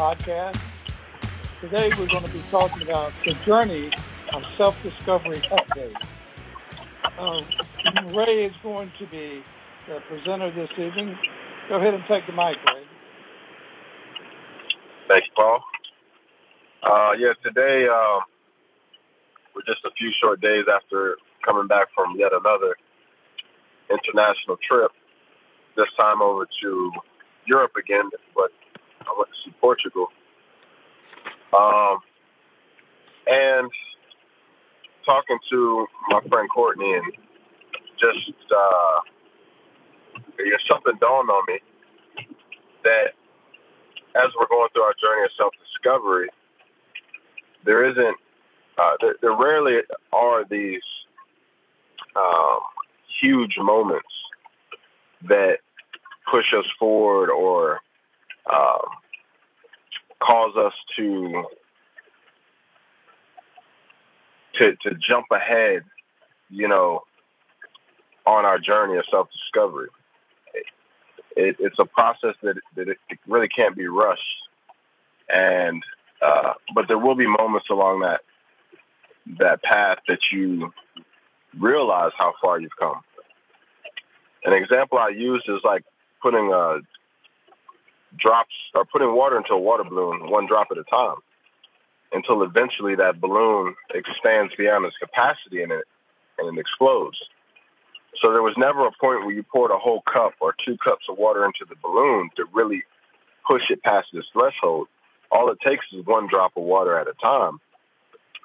podcast. Today we're going to be talking about the journey of self-discovery update. Uh, Ray is going to be the presenter this evening. Go ahead and take the mic, Ray. Thanks, Paul. Uh, yeah, today uh, we're just a few short days after coming back from yet another international trip. This time over to Europe again, but I went to see Portugal. Um, and talking to my friend Courtney, and just uh, you know, something dawned on me that as we're going through our journey of self-discovery, there isn't, uh, there, there, rarely are these um, huge moments that push us forward or um, cause us to to to jump ahead, you know, on our journey of self discovery. It, it's a process that that it really can't be rushed, and uh, but there will be moments along that that path that you realize how far you've come. An example I use is like putting uh, drops or putting water into a water balloon one drop at a time until eventually that balloon expands beyond its capacity and it and it explodes. So there was never a point where you poured a whole cup or two cups of water into the balloon to really push it past this threshold. All it takes is one drop of water at a time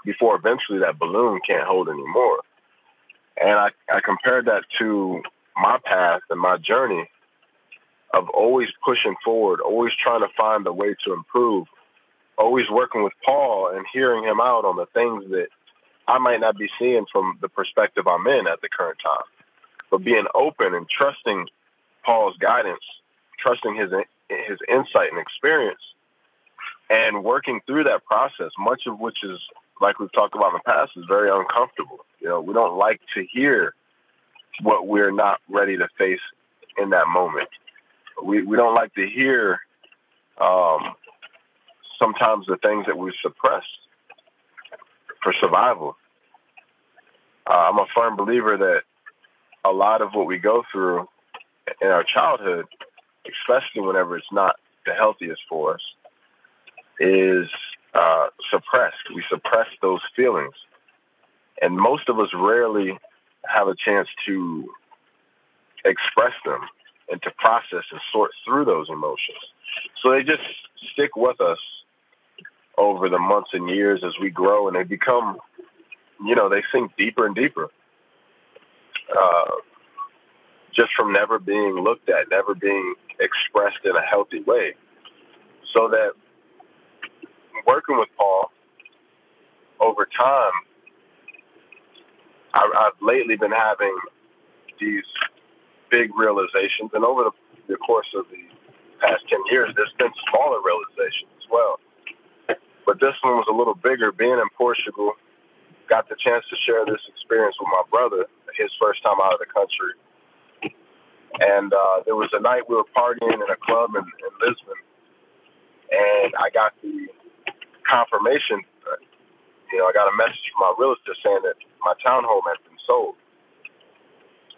before eventually that balloon can't hold anymore. And I, I compared that to my path and my journey of always pushing forward, always trying to find a way to improve, always working with Paul and hearing him out on the things that I might not be seeing from the perspective I'm in at the current time. But being open and trusting Paul's guidance, trusting his his insight and experience, and working through that process, much of which is like we've talked about in the past, is very uncomfortable. You know, we don't like to hear what we're not ready to face in that moment we, we don't like to hear um, sometimes the things that we suppress for survival. Uh, I'm a firm believer that a lot of what we go through in our childhood, especially whenever it's not the healthiest for us, is uh, suppressed. We suppress those feelings. And most of us rarely have a chance to express them and to process and sort through those emotions. So they just stick with us over the months and years as we grow and they become, you know, they sink deeper and deeper. Uh, just from never being looked at, never being expressed in a healthy way. So that working with Paul over time, I, I've lately been having these big realizations, and over the, the course of the past 10 years, there's been smaller realizations as well. But this one was a little bigger. Being in Portugal, got the chance to share this experience with my brother, his first time out of the country. And uh, there was a night we were partying in a club in, in Lisbon, and I got the confirmation. You know, I got a message from my realtor saying that my townhome had been sold.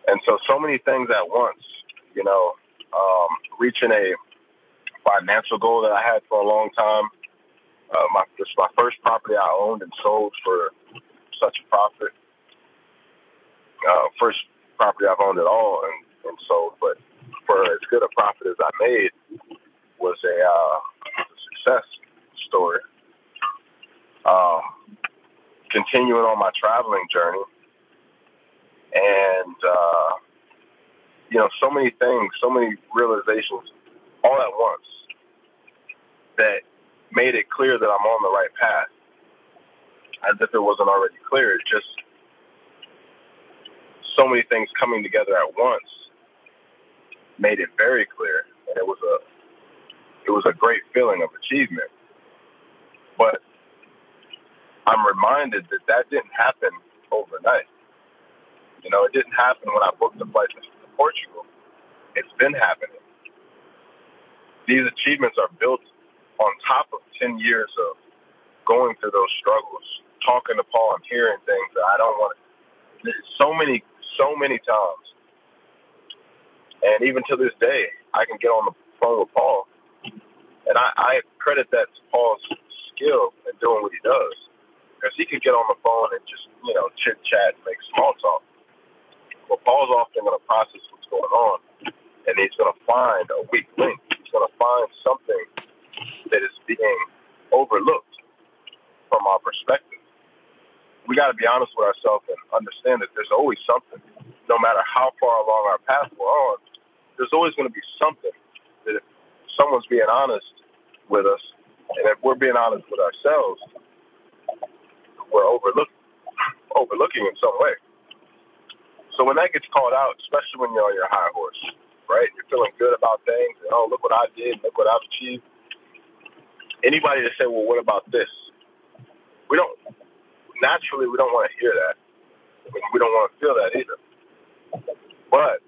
And so, so many things at once, you know, um, reaching a financial goal that I had for a long time. Uh, my, this my first property I owned and sold for such a profit. Uh, first property I've owned at all and, and sold, but for as good a profit as I made was a, uh, success story. Um, continuing on my traveling journey, and uh, you know, so many things, so many realizations, all at once, that made it clear that I'm on the right path, as if it wasn't already clear. It's just so many things coming together at once made it very clear, and it was a it was a great feeling of achievement. But I'm reminded that that didn't happen overnight. You know, it didn't happen when I booked the flight to Portugal. It's been happening. these achievements are built on top of 10 years of going through those struggles, talking to Paul and hearing things that I don't want to. So many, so many times. And even to this day, I can get on the phone with Paul. And I, I credit that to Paul's skill in doing what he does. Because he could get on the phone and just, you know, chit chat and make small talk. But Paul's often going to process what's going on. And he's going to find a weak link. He's going to find something that is being overlooked from our perspective. We got to be honest with ourselves and understand that there's always something, no matter how far along our path we're on, there's always going to be something that if someone's being honest with us, and if we're being honest with ourselves, we're overlooking overlooking in some way. So when that gets called out, especially when you're on your high horse, right? You're feeling good about things, and oh, look what I did, look what I've achieved. Anybody to say, well, what about this? We don't naturally we don't want to hear that. We don't want to feel that either. But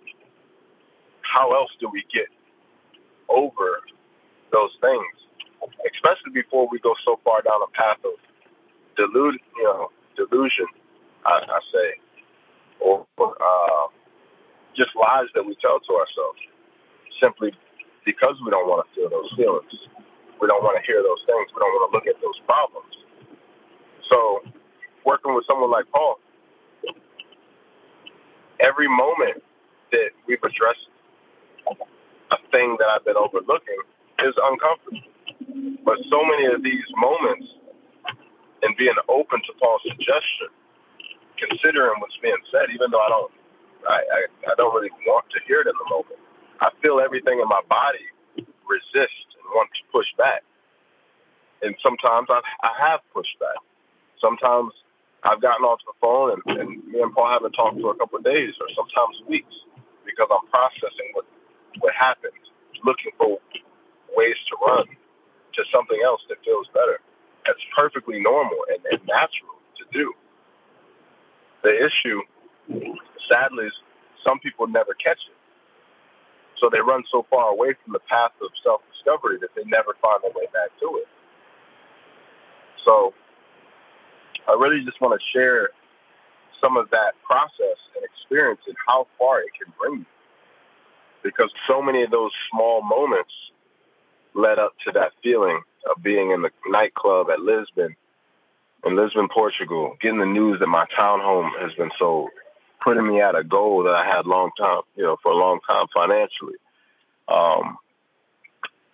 how else do we get over those things, especially before we go so far down a path of delude, you know, delusion, I, I say, or uh, just lies that we tell to ourselves, simply because we don't want to feel those feelings. We don't want to hear those things. We don't want to look at those problems. So, working with someone like Paul, every moment that we've addressed a thing that I've been overlooking is uncomfortable. But so many of these moments and being open to Paul's suggestion, considering what's being said, even though I don't I, I, I don't really want to hear it in the moment. I feel everything in my body resist and want to push back. And sometimes I, I have pushed back. Sometimes I've gotten off the phone and, and me and Paul haven't talked for a couple of days or sometimes weeks because I'm processing what what happened, looking for ways to run to something else that feels better. That's perfectly normal and, and natural to do. The issue, sadly, is some people never catch it. So they run so far away from the path of self discovery that they never find their way back to it. So I really just want to share some of that process and experience and how far it can bring you because so many of those small moments led up to that feeling of being in the nightclub at Lisbon, in Lisbon, Portugal, getting the news that my townhome has been sold, putting me at a goal that I had long time, you know, for a long time financially. Um,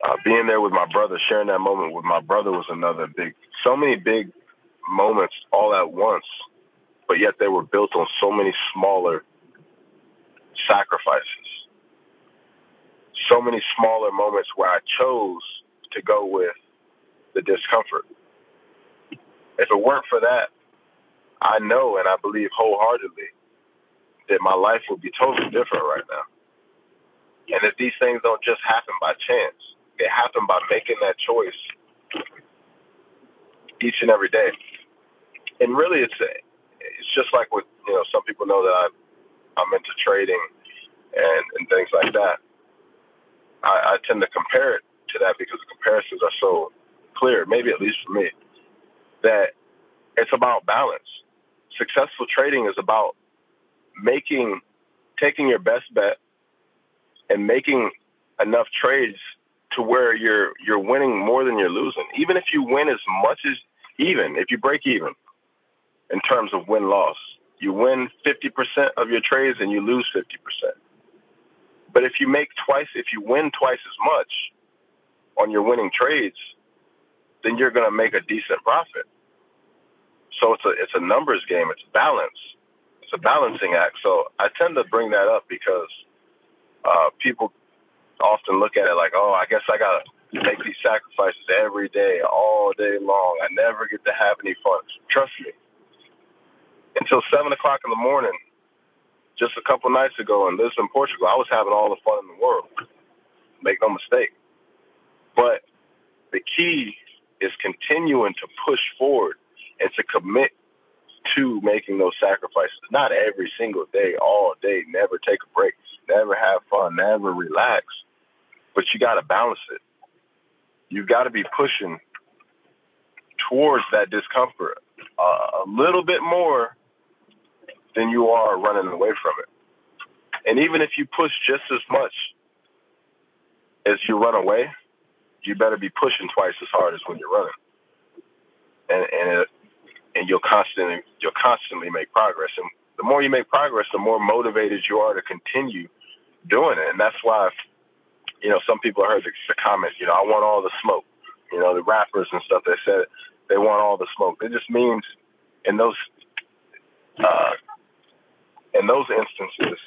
uh, being there with my brother, sharing that moment with my brother was another big. So many big moments all at once, but yet they were built on so many smaller sacrifices so many smaller moments where I chose to go with the discomfort. If it weren't for that, I know and I believe wholeheartedly that my life would be totally different right now. And if these things don't just happen by chance, they happen by making that choice each and every day. And really, it's it's just like with you know some people know that I'm I'm into trading and and things like that. I, I tend to compare it to that because the comparisons are so clear, maybe at least for me, that it's about balance. Successful trading is about making, taking your best bet and making enough trades to where you're you're winning more than you're losing. Even if you win as much as even if you break even in terms of win loss, you win 50% of your trades and you lose 50%. But if you make twice, if you win twice as much on your winning trades, then you're going to make a decent profit. So it's a it's a numbers game. It's balance. It's a balancing act. So I tend to bring that up because uh, people often look at it like, oh, I guess I got to make these sacrifices every day, all day long. I never get to have any fun. Trust me. Until seven o'clock in the morning, just a couple nights ago in Lisbon, Portugal, I was having all the fun in the world. Make no mistake. But the key is continuing to push forward and to commit to making those sacrifices. Not every single day, all day, never take a break, never have fun, never relax. But you got to balance it. you've got to be pushing towards that discomfort uh, a little bit more than you are running away from it. And even if you push just as much as you run away, you better be pushing twice as hard as when you're running. And and it, and you'll constantly you'll constantly make progress. And the more you make progress, the more motivated you are to continue doing it. And that's why, you know, some people heard the, the comments, you know, I want all the smoke. You know, the rappers and stuff that said they want all the smoke. It just means in those uh, in those instances,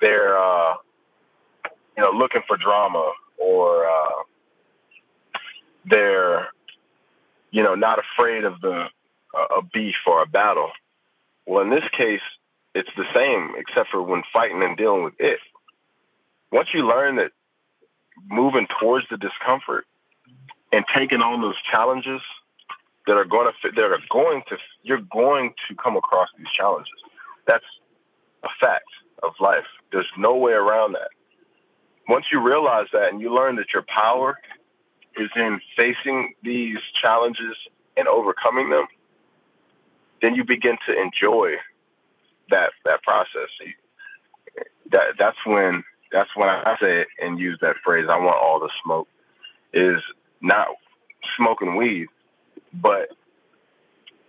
they're uh, you know looking for drama or uh, they're you know not afraid of the a beef or a battle. Well, in this case, it's the same except for when fighting and dealing with it. Once you learn that moving towards the discomfort and taking on those challenges that are going to that are going to you're going to come across these challenges. That's a fact of life. There's no way around that. Once you realize that and you learn that your power is in facing these challenges and overcoming them, then you begin to enjoy that that process. That that's when that's when I say it and use that phrase. I want all the smoke. Is not smoking weed, but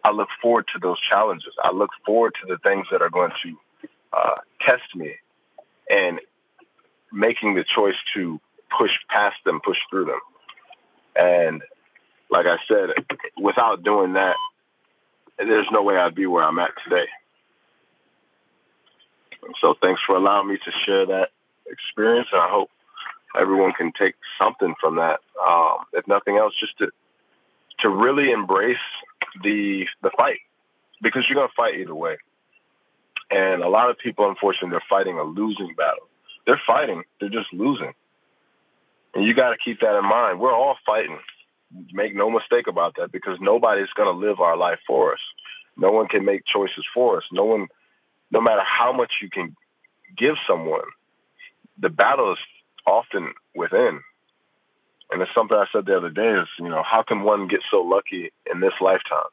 I look forward to those challenges. I look forward to the things that are going to uh, test me and making the choice to push past them, push through them. And like I said, without doing that, there's no way I'd be where I'm at today. So thanks for allowing me to share that experience, and I hope everyone can take something from that. Um, if nothing else, just to to really embrace the the fight because you're gonna fight either way. And a lot of people, unfortunately, they're fighting a losing battle. They're fighting, they're just losing. And you got to keep that in mind. We're all fighting. Make no mistake about that because nobody's going to live our life for us. No one can make choices for us. No one, no matter how much you can give someone, the battle is often within. And it's something I said the other day is, you know, how can one get so lucky in this lifetime?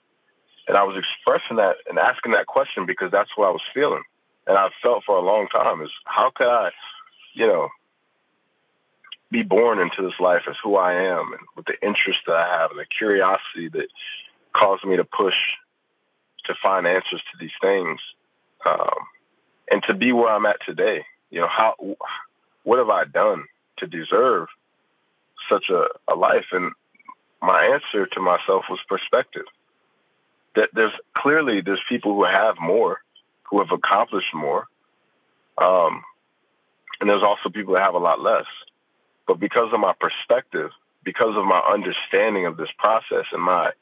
And I was expressing that and asking that question because that's what I was feeling. And I've felt for a long time is how could I, you know, be born into this life as who I am and with the interest that I have and the curiosity that caused me to push to find answers to these things. Um, and to be where I'm at today, you know, how, what have I done to deserve such a, a life? And my answer to myself was perspective. That there's clearly there's people who have more, who have accomplished more, um, and there's also people that have a lot less. But because of my perspective, because of my understanding of this process and my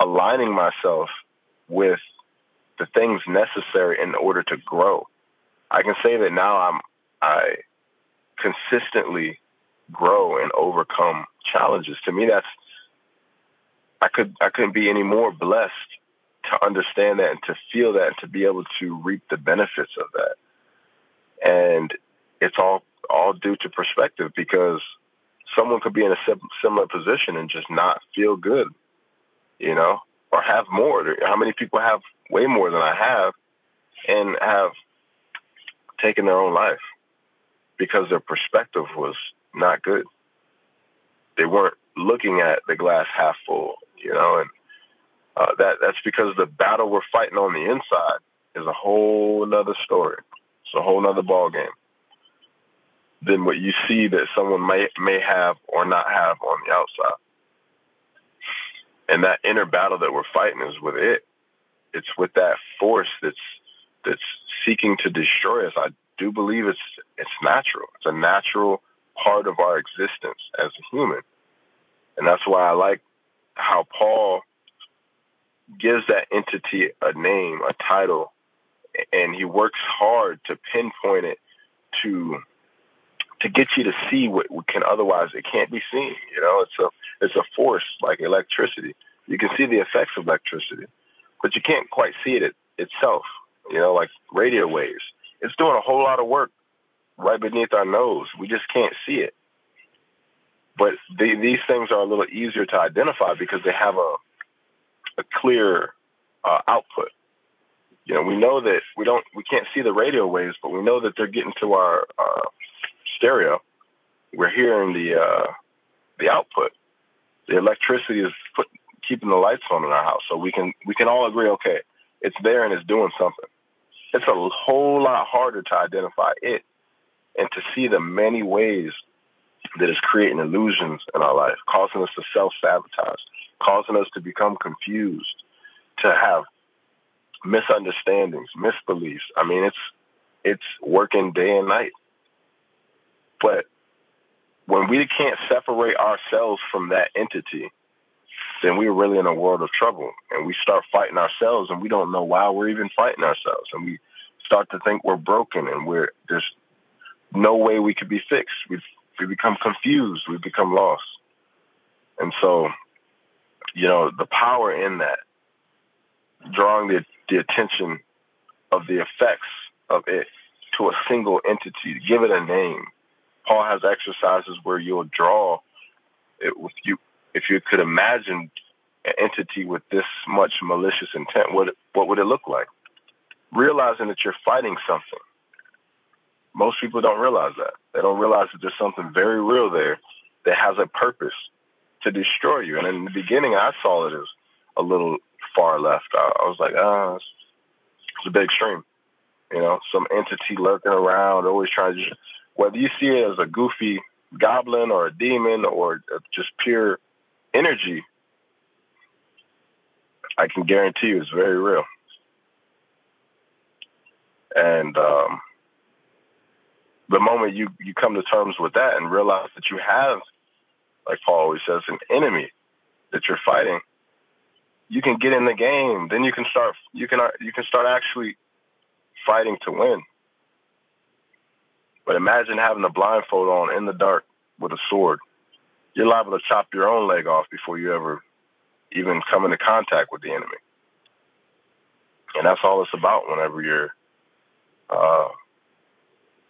aligning myself with the things necessary in order to grow, I can say that now I'm I consistently grow and overcome challenges. To me, that's I could I couldn't be any more blessed to understand that and to feel that and to be able to reap the benefits of that. And it's all all due to perspective because someone could be in a similar position and just not feel good, you know, or have more. How many people have way more than I have and have taken their own life because their perspective was not good. They weren't looking at the glass half full, you know, and uh, that that's because the battle we're fighting on the inside is a whole nother story. It's a whole nother ball game than what you see that someone may may have or not have on the outside. And that inner battle that we're fighting is with it. It's with that force that's that's seeking to destroy us. I do believe it's it's natural. It's a natural part of our existence as a human. And that's why I like how Paul gives that entity a name, a title, and he works hard to pinpoint it to to get you to see what, can otherwise it can't be seen. You know, it's a it's a force like electricity. You can see the effects of electricity, but you can't quite see it, it itself. You know, like radio waves. It's doing a whole lot of work right beneath our nose. We just can't see it. but they, these things are a little easier to identify because they have a a clear uh, output. You know, we know that we don't we can't see the radio waves, but we know that they're getting to our uh, stereo. We're hearing the uh, the output. The electricity is put, keeping the lights on in our house, so we can we can all agree. Okay, it's there and it's doing something. It's a whole lot harder to identify it and to see the many ways that is creating illusions in our life, causing us to self sabotage, causing us to become confused, to have misunderstandings, misbeliefs. I mean, it's it's working day and night. But when we can't separate ourselves from that entity, then we're really in a world of trouble. And we start fighting ourselves and we don't know why we're even fighting ourselves. And we start to think we're broken and we're there's no way we could be fixed. We we become confused. We become lost. And so, you know, the power in that, drawing the the attention of the effects of it to a single entity, give it a name. Paul has exercises where you'll draw it with you. If you could imagine an entity with this much malicious intent, what what would it look like? Realizing that you're fighting something. Most people don't realize that. They don't realize that there's something very real there that has a purpose to destroy you. And in the beginning, I saw it as a little far left. I, I was like, ah, it's, it's a bit extreme. You know, some entity lurking around, always trying to, whether you see it as a goofy goblin or a demon or just pure energy, I can guarantee you it's very real. And um, the moment you, you come to terms with that and realize that you have, like Paul always says, an enemy that you're fighting, you can get in the game. Then you can start you can you can start actually fighting to win. But imagine having a blindfold on in the dark with a sword. You're liable to chop your own leg off before you ever even come into contact with the enemy. And that's all it's about whenever you're uh,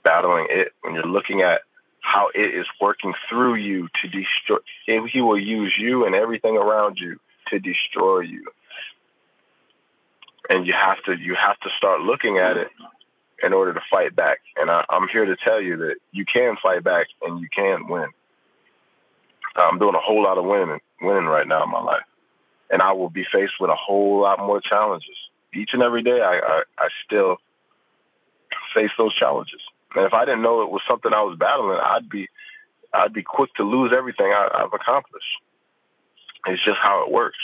battling it, when you're looking at how it is working through you to destroy. He will use you and everything around you to destroy you. And you have to you have to start looking at it in order to fight back. And I, am here to tell you that you can fight back and you can win. I'm doing a whole lot of winning winning right now in my life. And I will be faced with a whole lot more challenges. Each and every day I, I, I still face those challenges. And if I didn't know it was something I was battling, I'd be I'd be quick to lose everything I, I've accomplished. It's just how it works.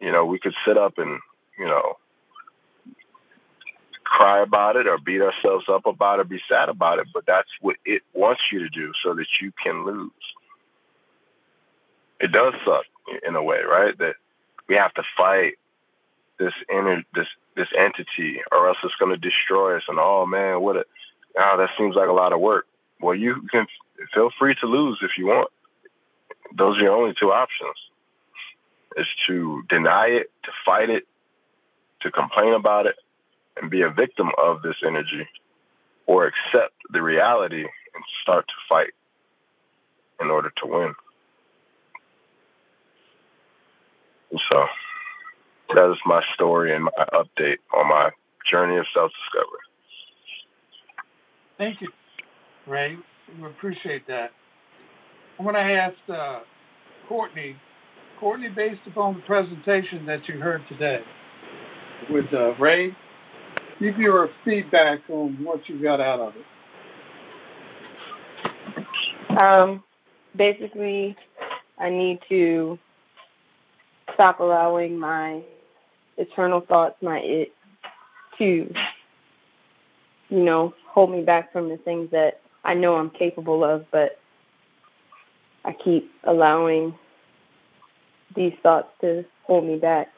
You know, we could sit up and, you know, cry about it or beat ourselves up about it, or be sad about it, but that's what it wants you to do so that you can lose. It does suck in a way, right? That we have to fight this inner this this entity or else it's going to destroy us and oh man, what a oh, that seems like a lot of work. Well, you can feel free to lose if you want those are your only two options is to deny it, to fight it, to complain about it, and be a victim of this energy, or accept the reality and start to fight in order to win. So that is my story and my update on my journey of self discovery. Thank you, Ray. We appreciate that. I'm going to ask uh, Courtney. Courtney, based upon the presentation that you heard today with uh, Ray, give your feedback on what you got out of it. Um, basically, I need to stop allowing my eternal thoughts, my it, to, you know, hold me back from the things that I know I'm capable of, but I keep allowing these thoughts to hold me back,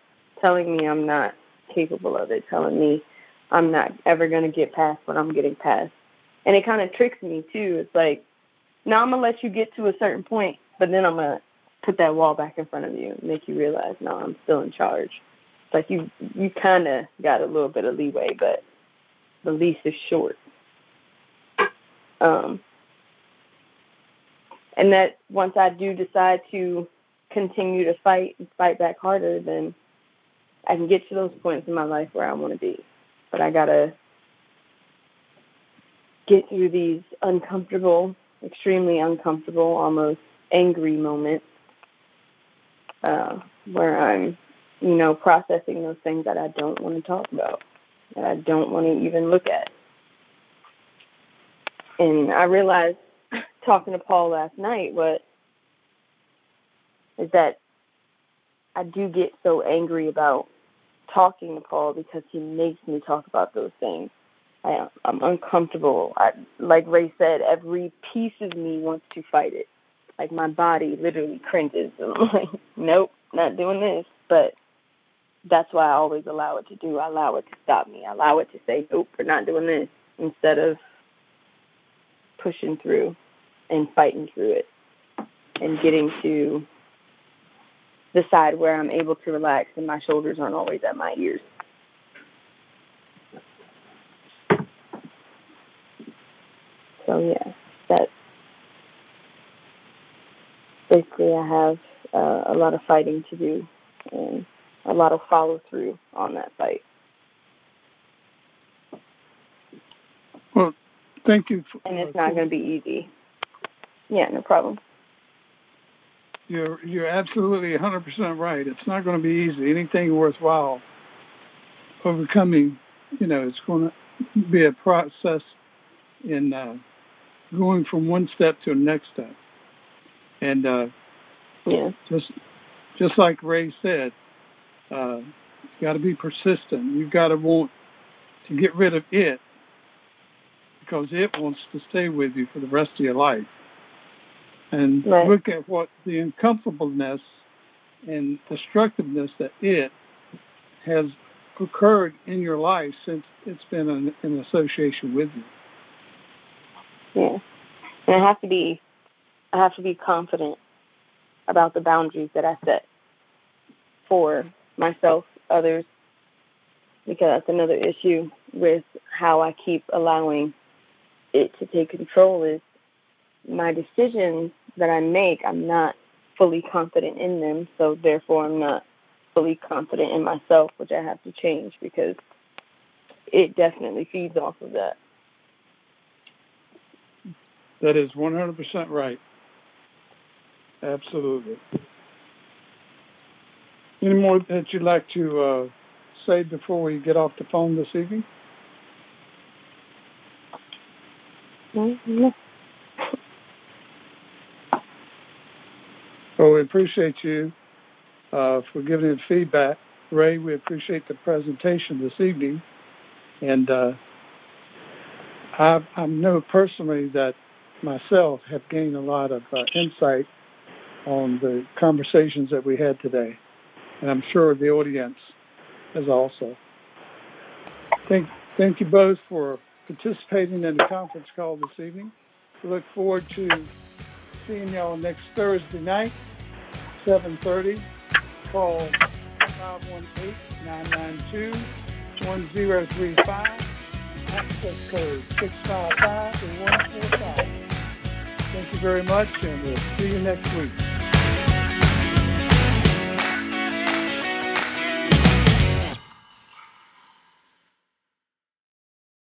telling me I'm not capable of it, telling me I'm not ever going to get past what I'm getting past. And it kind of tricks me too. It's like, now I'm going to let you get to a certain point, but then I'm going to put that wall back in front of you and make you realize, no, I'm still in charge. It's like you you kind of got a little bit of leeway, but the lease is short. Um, and that once I do decide to continue to fight and fight back harder, then I can get to those points in my life where I want to be. But I gotta get through these uncomfortable, extremely uncomfortable, almost angry moments uh, where I'm, you know, processing those things that I don't want to talk about, that I don't want to even look at. And I realized talking to Paul last night what is that I do get so angry about talking to Paul because he makes me talk about those things. I, I'm uncomfortable. I, like Ray said, every piece of me wants to fight it. Like my body literally cringes. And I'm like, nope, not doing this. But that's why I always allow it to do. I allow it to stop me. I allow it to say, nope, we're not doing this instead of pushing through and fighting through it and getting to the side where I'm able to relax and my shoulders aren't always at my ears. So yeah, that's basically I have uh, a lot of fighting to do and a lot of follow through on that fight. Well, thank you. For, and it's not going to be easy. Yeah, no problem. You're you're absolutely 100% right. It's not going to be easy. Anything worthwhile overcoming, you know, it's going to be a process in uh, going from one step to the next step. And uh, yeah, just just like Ray said, uh, you got to be persistent. You've got to want to get rid of it because it wants to stay with you for the rest of your life and right. look at what the uncomfortableness and destructiveness that it has occurred in your life since it's been in, in association with you. Yeah, and I have to be, I have to be confident about the boundaries that I set for myself, others, because that's another issue with how I keep allowing it to take control is my decisions that I make, I'm not fully confident in them. So therefore, I'm not fully confident in myself, which I have to change because it definitely feeds off of that. That is 100% right. Absolutely. Any more that you'd like to uh, say before we get off the phone this evening? Mm-hmm. Well, we appreciate you uh, for giving us feedback. Ray, we appreciate the presentation this evening. And uh, I, I, know personally that myself have gained a lot of uh, insight on the conversations that we had today. And I'm sure the audience has also. Thank, thank you both for participating in the conference call this evening. We look forward to seeing y'all next Thursday night. 730. Call 518-992-1035. Access code 655-145. Thank you very much, and we'll see you next week.